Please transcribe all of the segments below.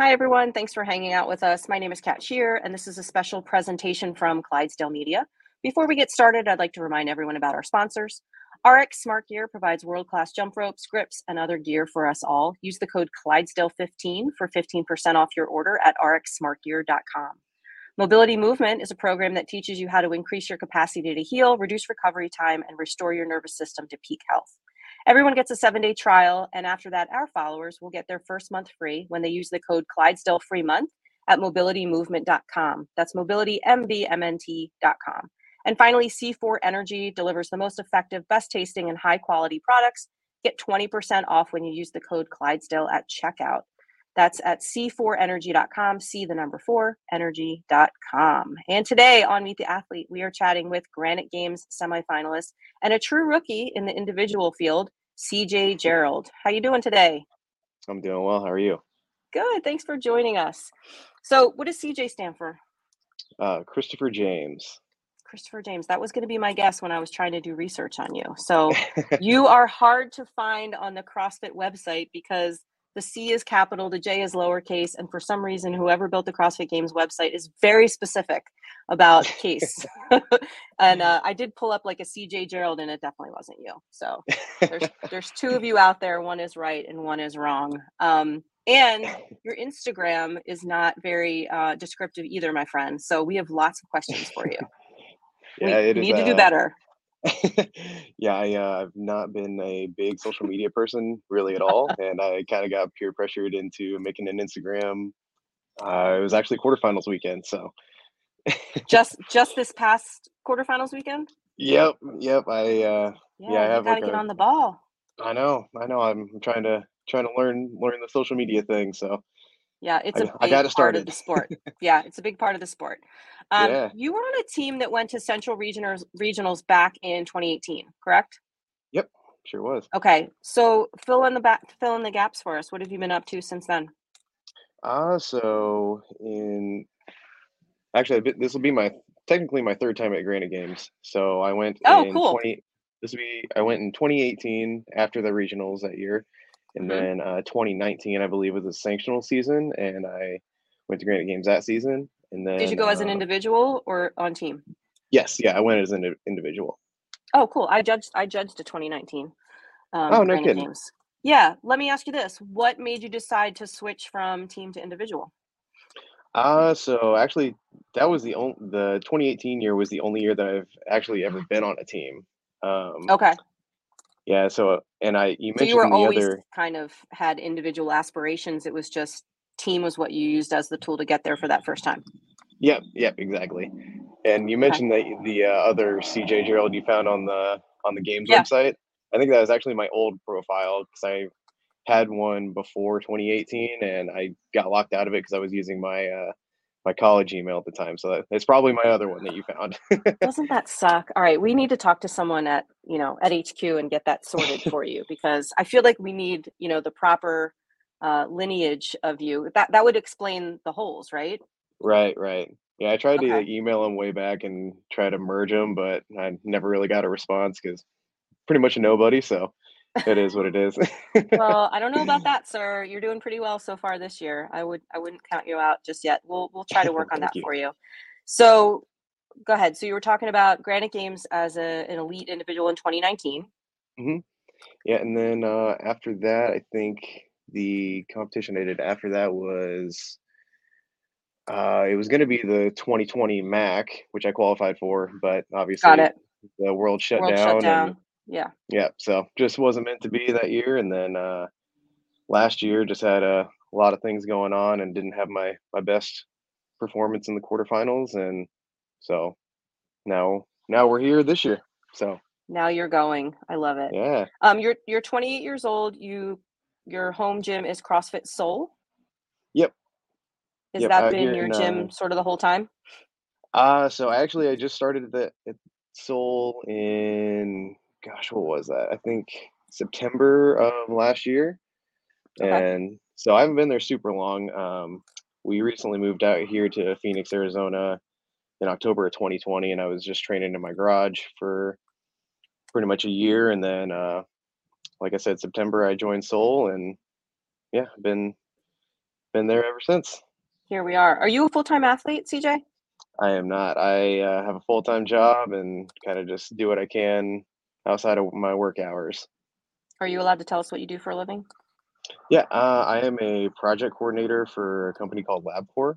Hi, everyone. Thanks for hanging out with us. My name is Kat Shear, and this is a special presentation from Clydesdale Media. Before we get started, I'd like to remind everyone about our sponsors. RX Smart Gear provides world-class jump ropes, grips, and other gear for us all. Use the code Clydesdale15 for 15% off your order at rxsmartgear.com. Mobility Movement is a program that teaches you how to increase your capacity to heal, reduce recovery time, and restore your nervous system to peak health. Everyone gets a seven day trial, and after that, our followers will get their first month free when they use the code Clydesdale Free Month at mobilitymovement.com. That's mobilitymvmnt.com. And finally, C4 Energy delivers the most effective, best tasting, and high quality products. Get 20% off when you use the code Clydesdale at checkout. That's at c4energy.com, C the number four, energy.com. And today on Meet the Athlete, we are chatting with Granite Games semifinalist and a true rookie in the individual field, CJ Gerald. How you doing today? I'm doing well. How are you? Good. Thanks for joining us. So, what does CJ stand for? Uh, Christopher James. Christopher James. That was going to be my guess when I was trying to do research on you. So, you are hard to find on the CrossFit website because the C is capital, the J is lowercase, and for some reason, whoever built the CrossFit Games website is very specific about case. and uh, I did pull up like a CJ Gerald, and it definitely wasn't you. So there's there's two of you out there. One is right and one is wrong. Um, and your Instagram is not very uh, descriptive either, my friend. So we have lots of questions for you. yeah, we need is, to do uh, better. yeah, I, uh, I've not been a big social media person really at all, and I kind of got peer pressured into making an Instagram. Uh, it was actually quarterfinals weekend, so just just this past quarterfinals weekend. Yep, yep. I uh, Yeah, yeah, I have got to like get a. on the ball. I know, I know. I'm trying to trying to learn learn the social media thing. So Yeah, it's I, a I big it part of the sport. Yeah, it's a big part of the sport. Um, Yeah. you were on a team that went to Central Regionals regionals back in 2018, correct? Yep, sure was. Okay, so fill in the back, fill in the gaps for us. What have you been up to since then? Uh, so in actually, been- this will be my technically my third time at Granite Games. So I went Oh, in cool. 20. This will be I went in 2018 after the regionals that year, and Mhm. then uh, 2019 I believe was a sanctional season, and I went to Granite Games that season. And then Did you go as an uh, individual or on team? yes, yeah, I went as an individual. Oh, cool. I judged. I judged the 2019 um, Oh, no Granite kidding. Games. Yeah. Let me ask you this: What made you decide to switch from team to individual? Uh, so actually, that was the only the 2018 year was the only year that I've actually ever been on a team. Um, Okay. Yeah. So and I you mentioned. So you were the always other. kind of had individual aspirations. It was just team was what you used as the tool to get there for that first time. Yep, yep, exactly. And you Okay. mentioned that the uh, other CJ Gerald you found on the on the games Yeah. website. I think that was actually my old profile because I had one before 2018, and I got locked out of it because I was using my uh, my college email at the time. So that, it's probably my other one that you found. Doesn't that suck? All right, we need to talk to someone at, you know, at HQ and get that sorted for you because I feel like we need, you know, the proper uh, lineage of you. That that would explain the holes, right? right, right. Yeah, I tried to Okay. like, email them way back and try to merge them, but I never really got a response because pretty much nobody. So it is what it is. Well, I don't know about that, sir. You're doing pretty well so far this year. I would I wouldn't count you out just yet. We'll we'll try to work on that you. for you. So go ahead. So you were talking about Granite Games as a, an elite individual in 2019. hmm Yeah, and then uh, after that, I think the competition I did after that was uh, it was going to be the 2020 MAC, which I qualified for, but obviously the world shut World shut down, and down. Yeah. yeah, so just wasn't meant to be that year. And then uh, last year, just had a, lot of things going on and didn't have my my best performance in the quarterfinals, and so now now we're here this year. So Now you're going. I love it. yeah, Um, you're you're 28 years old. You your home gym is CrossFit Soul. yep, Has yep. that been your in uh, gym sort of the whole time? Uh, so actually, I just started the at Soul in, gosh, what was that? I think September of last year. Okay. And so I haven't been there super long. Um, we recently moved out here to Phoenix, Arizona in October of 2020, and I was just training in my garage for pretty much a year. And then, uh, like I said, September I joined Soul, and yeah, been been there ever since. Here we are. Are you a full time athlete, CJ? I am not. I uh, have a full time job and kind of just do what I can outside of my work hours. Are you allowed to tell us what you do for a living? Yeah, uh, I am a project coordinator for a company called LabCorp.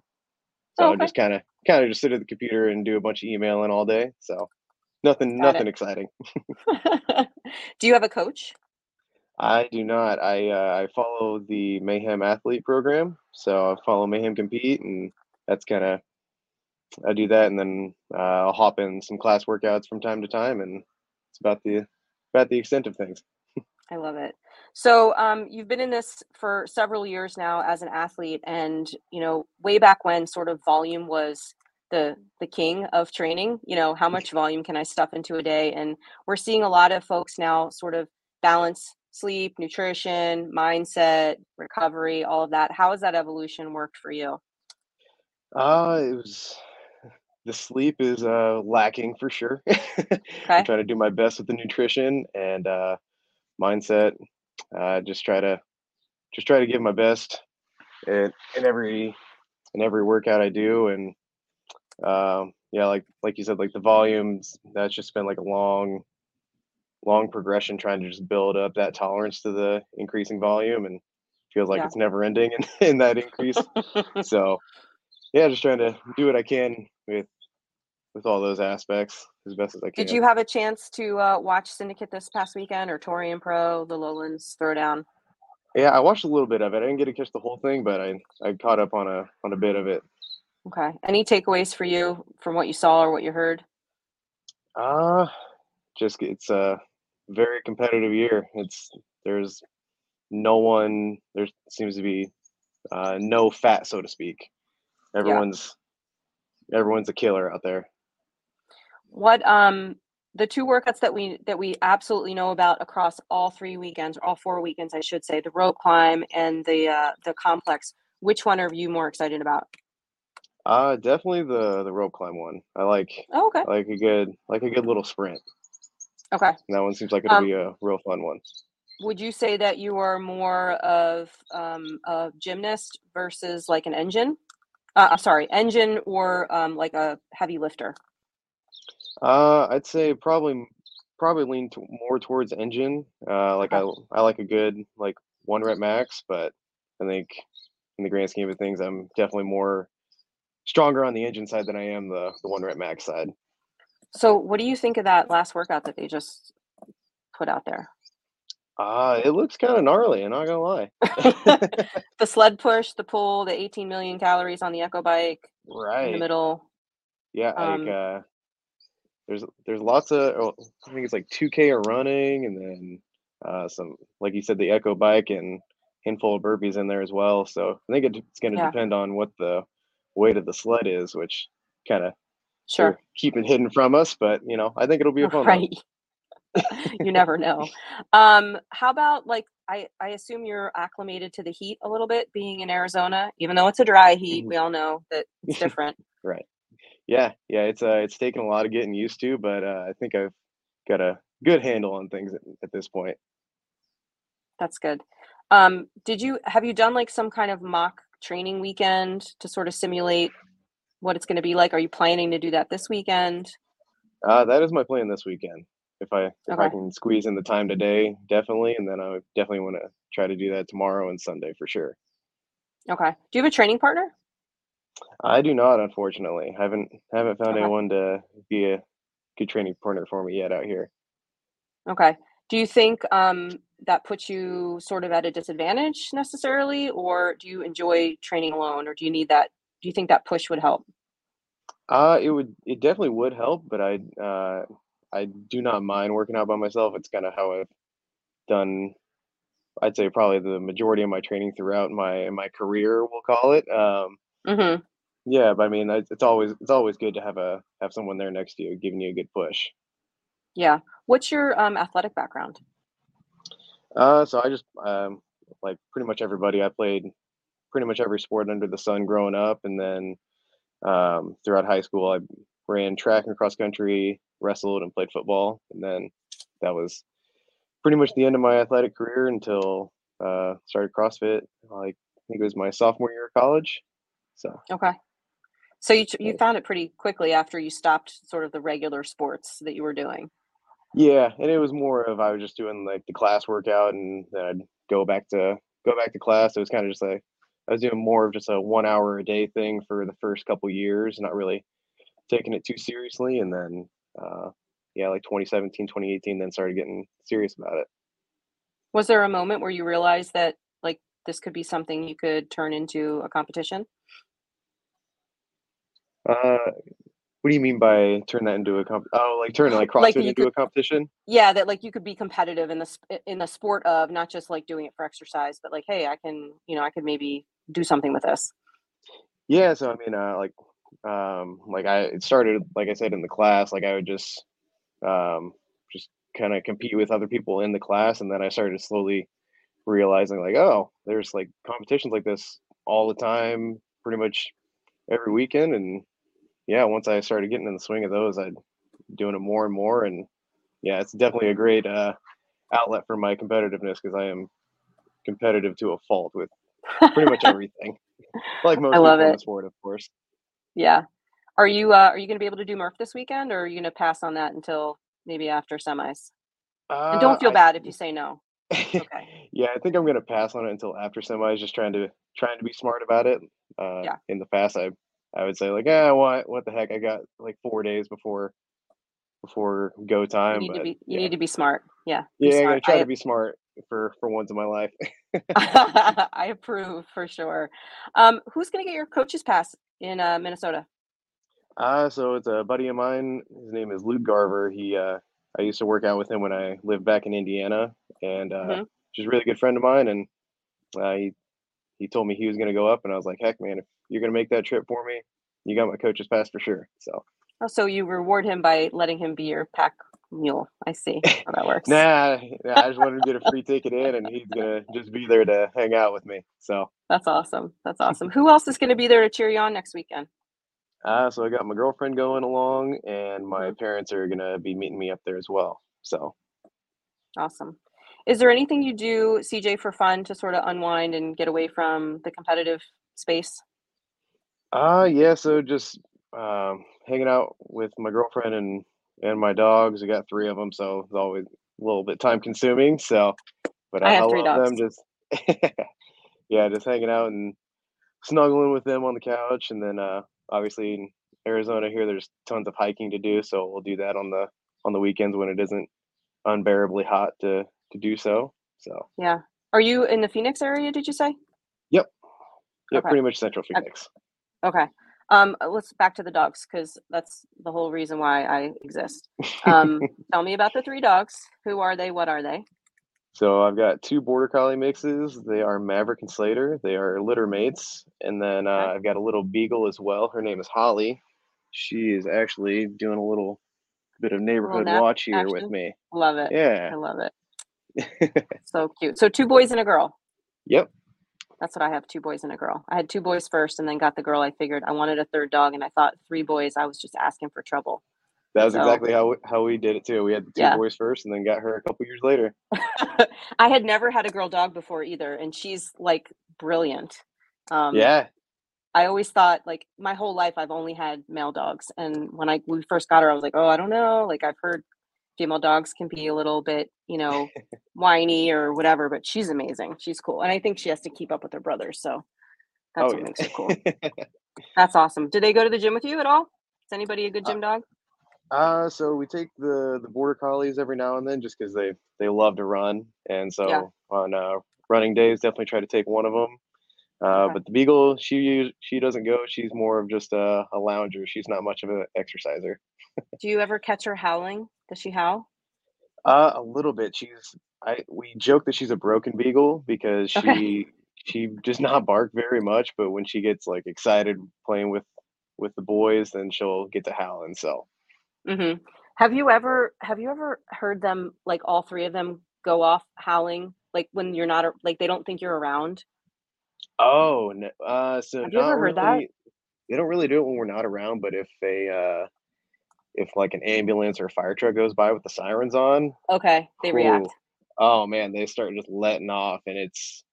So Oh, I just kind of kind of just sit at the computer and do a bunch of emailing all day. So nothing Got nothing it. exciting. do you have a coach? I do not. I uh, I follow the Mayhem Athlete program. So I follow Mayhem Compete, and that's kind of I do that, and then uh, I'll hop in some class workouts from time to time, and it's about the about the extent of things. I love it. So, um, you've been in this for several years now as an athlete, and you know, way back when, sort of volume was the the king of training. You know, how much volume can I stuff into a day? And we're seeing a lot of folks now sort of balance sleep, nutrition, mindset, recovery, all of that. How has that evolution worked for you? Uh, it was the sleep is uh, lacking for sure. I'm trying to do my best with the nutrition and uh, mindset. Uh, just try to just try to give my best in, in every in every workout I do, and um, yeah, like like you said, like the volumes. That's just been like a long long progression trying to just build up that tolerance to the increasing volume, and feels like Yeah. it's never ending in, in that increase. So yeah, just trying to do what I can with with all those aspects as best as I can. Did you have a chance to uh, watch Syndicate this past weekend or Torian Pro, the Lowlands Throwdown? Yeah, I watched a little bit of it. I didn't get to catch the whole thing, but I I caught up on a on a bit of it. Okay. Any takeaways for you from what you saw or what you heard? Uh just it's a very competitive year. It's there's no one there seems to be uh, no fat, so to speak. Everyone's everyone's a killer out there. What um the two workouts that we that we absolutely know about across all three weekends, or all four weekends, I should say, the rope climb and the uh, the complex. Which one are you more excited about? Uh definitely the the rope climb one. I like Oh, okay. I like a good like a good little sprint. Okay. And that one seems like it'll Um, be a real fun one. would you say that you are more of um, a gymnast versus like an engine? Uh, sorry, engine or um, like a heavy lifter? Uh, I'd say probably probably lean to more towards engine. Uh, like. I I like a good like one rep max, but I think in the grand scheme of things, I'm definitely more stronger on the engine side than I am the the one rep max side. So, what do you think of that last workout that they just put out there? Uh, it looks kind of gnarly. I'm not gonna lie. the sled push, the pull, the 18 million calories on the Echo bike right in the middle. Yeah. Like Um, uh, there's there's lots of oh, I think it's like 2K of running, and then uh, some like you said the Echo bike and handful of burpees in there as well. So I think it's going to yeah, depend on what the weight of the sled is, which kind of sure. keeping hidden from us. But you know, I think it'll be a fun one. You never know. Um, how about like I, I assume you're acclimated to the heat a little bit being in Arizona, even though it's a dry heat, Mhm. we all know that it's different. right. Yeah. Yeah. It's uh, it's taken a lot of getting used to, but uh, I think I've got a good handle on things at, at this point. That's good. Um, did you have you done like some kind of mock training weekend to sort of simulate what it's going to be like? Are you planning to do that this weekend? Uh, that is my plan this weekend. If I if I can squeeze in the time today, definitely, and then I would definitely want to try to do that tomorrow and Sunday for sure. Okay. Do you have a training partner? I do not, unfortunately. haven't haven't found Okay. anyone to be a good training partner for me yet out here. Okay. Do you think um, that puts you sort of at a disadvantage necessarily, or do you enjoy training alone, or do you need that? Do you think that push would help? Uh, it would it definitely would help, but I uh I do not mind working out by myself. It's kind of how I've done. I'd say probably the majority of my training throughout my my career, we'll call it. Um, hmm yeah, but I mean, it's, it's always it's always good to have a have someone there next to you, giving you a good push. Yeah. What's your um, athletic background? Uh, so I just um like pretty much everybody. I played pretty much every sport under the sun growing up, and then um, throughout high school, I ran track and cross country, wrestled, and played football. And then that was pretty much the end of my athletic career until uh, started CrossFit like I think it was my sophomore year of college. So Okay. So you you found it pretty quickly after you stopped sort of the regular sports that you were doing. yeah, and it was more of I was just doing like the class workout, and then I'd go back to go back to class. It was kind of just like I was doing more of just a one hour a day thing for the first couple years, not really taking it too seriously, and then uh, yeah, like 2017, 2018, then started getting serious about it. Was there a moment where you realized that like this could be something you could turn into a competition? Uh, what do you mean by turn that into a comp? Oh, like turn like Like CrossFit you into could a competition? Yeah, that like you could be competitive in the in the sport of not just like doing it for exercise, but like, hey, I can, you know, I could maybe do something with this. Yeah, so I mean, uh, like, um, like I it started, like I said, in the class. Like I would just, um, just kind of compete with other people in the class, and then I started slowly realizing, like, oh, there's like competitions like this all the time, pretty much every weekend, and yeah, once I started getting in the swing of those, I'd doing it more and more, and yeah, it's definitely a great uh, outlet for my competitiveness because I am competitive to a fault with pretty much everything. Like most I love people in the sport, of course. Yeah. Are you uh are you going to be able to do Murph this weekend or are you going to pass on that until maybe after semis? And Uh, don't feel I bad if you say no. Okay. yeah, I think I'm gonna pass on it until after semis. Just trying to trying to be smart about it. Uh, Yeah. in the past, I I would say like, yeah, what what the heck? I got like four days before before go You time, need to be you yeah, need to be smart. Yeah, yeah, I'm gonna smart. try to be smart for for once in my life. I approve for sure. Um who's going to get your coach's pass in uh Minnesota? Uh, so it's a buddy of mine. His name is Luke Garver. He uh, I used to work out with him when I lived back in Indiana, and uh, Mhm. just a really good friend of mine. And uh, he he told me he was gonna go up, and I was like, heck, man, if you're gonna make that trip for me, you got my coach's pass for sure. So. Oh, so you reward him by letting him be your pack mule. I see how that works. Nah, nah, I just wanted to get a free ticket in, and he's gonna just be there to hang out with me. So, That's awesome. That's awesome. Who else is to be there to cheer you on next weekend? uh, so I got my girlfriend going along, and my Mhm. parents are gonna be meeting me up there as well. So, Awesome. Is there anything you do, CJ, for fun to sort of unwind and get away from the competitive space? uh, yeah, so just um, hanging out with my girlfriend and and my dogs. We got three of them, so it's always a little bit time consuming. So, but I I, I have three love them. Just yeah, just hanging out and snuggling with them on the couch, and then uh, obviously in Arizona here, there's tons of hiking to do, so we'll do that on the on the weekends when it isn't unbearably hot to to do so. So Yeah. Are you in the Phoenix area, did you say? yep, yeah, Okay. pretty much Central Phoenix. Okay. Um, uh, let's back to the dogs because that's the whole reason why I exist. Um, tell me about the three dogs. Who are they? What are they? so I've got two border collie mixes. They are Maverick and Slater. They are litter mates, and then uh, Okay. I've got a little beagle as well. Her name is Holly. She is actually doing a little bit of neighborhood nap watch here with me. Love it. Yeah, I love it. So cute. So two boys and a girl. yep. That's what I have, two boys and a girl. I had two boys first and then got the girl. I figured I wanted a third dog and I thought three boys, I was just asking for trouble. That was So exactly how we, how we did it too. We had the two yeah. boys first, and then got her a couple years later. I had never had a girl dog before either, and she's like brilliant. Um, Yeah, I always thought like my whole life I've only had male dogs, and when I we first got her, I was like, oh, I don't know. Like I've heard female dogs can be a little bit, you know, whiny or whatever, but she's amazing. She's cool, and I think she has to keep up with her brothers, so that's oh what makes her cool. That's awesome. Do they go to the gym with you at all? Is anybody a good uh, gym dog? uh, so we take the the border collies every now and then, just because they they love to run, and Yeah. so on uh, running days, definitely try to take one of them. Uh, Okay. but the beagle, she she doesn't go. She's more of just a, a lounger. She's not much of an exerciser. Do you ever catch her howling? Does she howl? Uh, a little bit. She's I we joke that she's a broken beagle because Okay. she she does not bark very much, but when she gets like excited playing with with the boys, then she'll get to howling. So hmm Have you ever have you ever heard them like all three of them go off howling like when you're not like they don't think you're around? oh, no, uh, so Have you ever heard that? They don't really do it when we're not around, but if they uh, if like an ambulance or a fire truck goes by with the sirens on, Okay, they react. whew, oh man, they start just letting off, and it's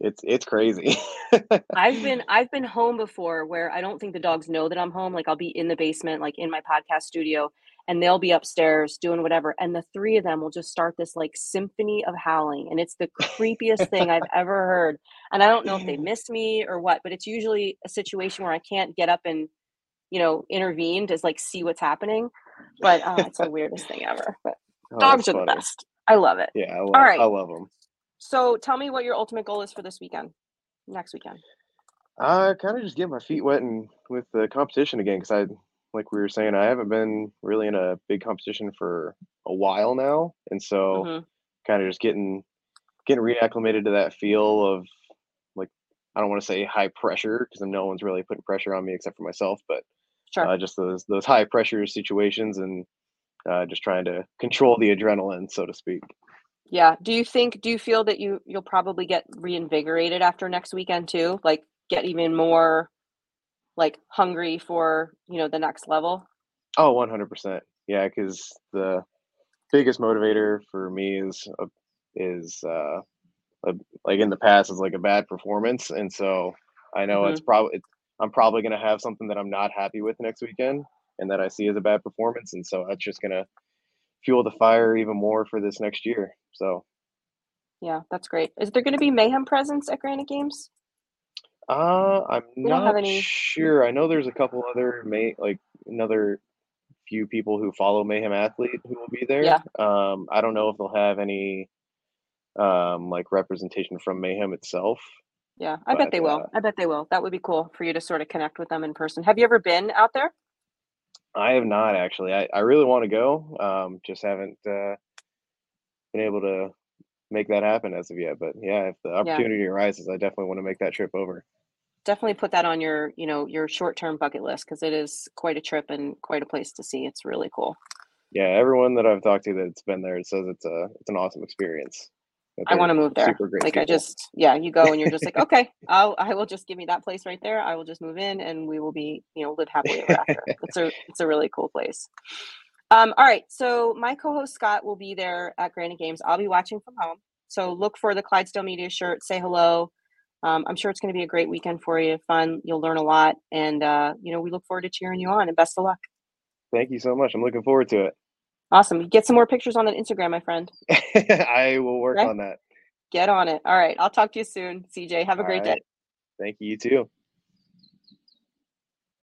it's it's crazy. I've been I've been home before where I don't think the dogs know that I'm home. Like I'll be in the basement, like in my podcast studio, and they'll be upstairs doing whatever. And the three of them will just start this like symphony of howling. And it's the creepiest thing I've ever heard. And I don't know if they miss me or what, but it's usually a situation where I can't get up and, you know, intervene to like see what's happening. But uh, it's the weirdest thing ever. But Oh, dogs are the best. I love it. Yeah, I love, right. I love them. So tell me what your ultimate goal is for this weekend, next weekend. I kind of just get my feet wet and with the competition again because I, like we were saying, I haven't been really in a big competition for a while now, and so Mhm. kind of just getting getting reacclimated to that feel of like I don't want to say high pressure because no one's really putting pressure on me except for myself, but Sure. uh, just those those high pressure situations and uh, just trying to control the adrenaline, so to speak. Yeah. Do you think do you feel that you you'll probably get reinvigorated after next weekend too? Like get even more like hungry for, you know, the next level? Oh, 100%. Yeah, because the biggest motivator for me is uh, is uh, a, like in the past is like a bad performance, and so I know it's probably it's, I'm probably gonna have something that I'm not happy with next weekend, and that I see as a bad performance, and so that's just gonna fuel the fire even more for this next year. So, Yeah, that's great. Is there going to be mayhem presence at Granite Games? uh, I'm We not any- sure. I know there's a couple other may like another few people who follow Mayhem Athlete who will be there. Yeah. Um, I don't know if they'll have any um like representation from Mayhem itself. Yeah, I bet they will. uh, I bet they will. That would be cool for you to sort of connect with them in person. Have you ever been out there? I have not actually. I, I really want to go. Um, just haven't uh, been able to make that happen as of yet. But yeah, if the opportunity arises, I definitely want to make that trip over. Definitely put that on your, you know, your short-term bucket list because it is quite a trip and quite a place to see. It's really cool. Yeah, everyone that I've talked to that's been there says it's a it's an awesome experience. I want to move there. Like I just, yeah, you go and you're just like, okay, I'll, I will just give me that place right there. I will just move in and we will be, you know, live happily ever after. It's a, it's a really cool place. Um, all right. So my co-host Scott will be there at Granite Games. I'll be watching from home. So look for the Clydesdale Media shirt. Say hello. Um, I'm sure it's going to be a great weekend for you. Fun. You'll learn a lot, and uh, you know we look forward to cheering you on. And best of luck. Thank you so much. I'm looking forward to Awesome. Get some more pictures on that Instagram, my friend. I will work Okay. on that. Get on it. All right. I'll talk to you soon, CJ. Have a All great right. day. Thank you. You too.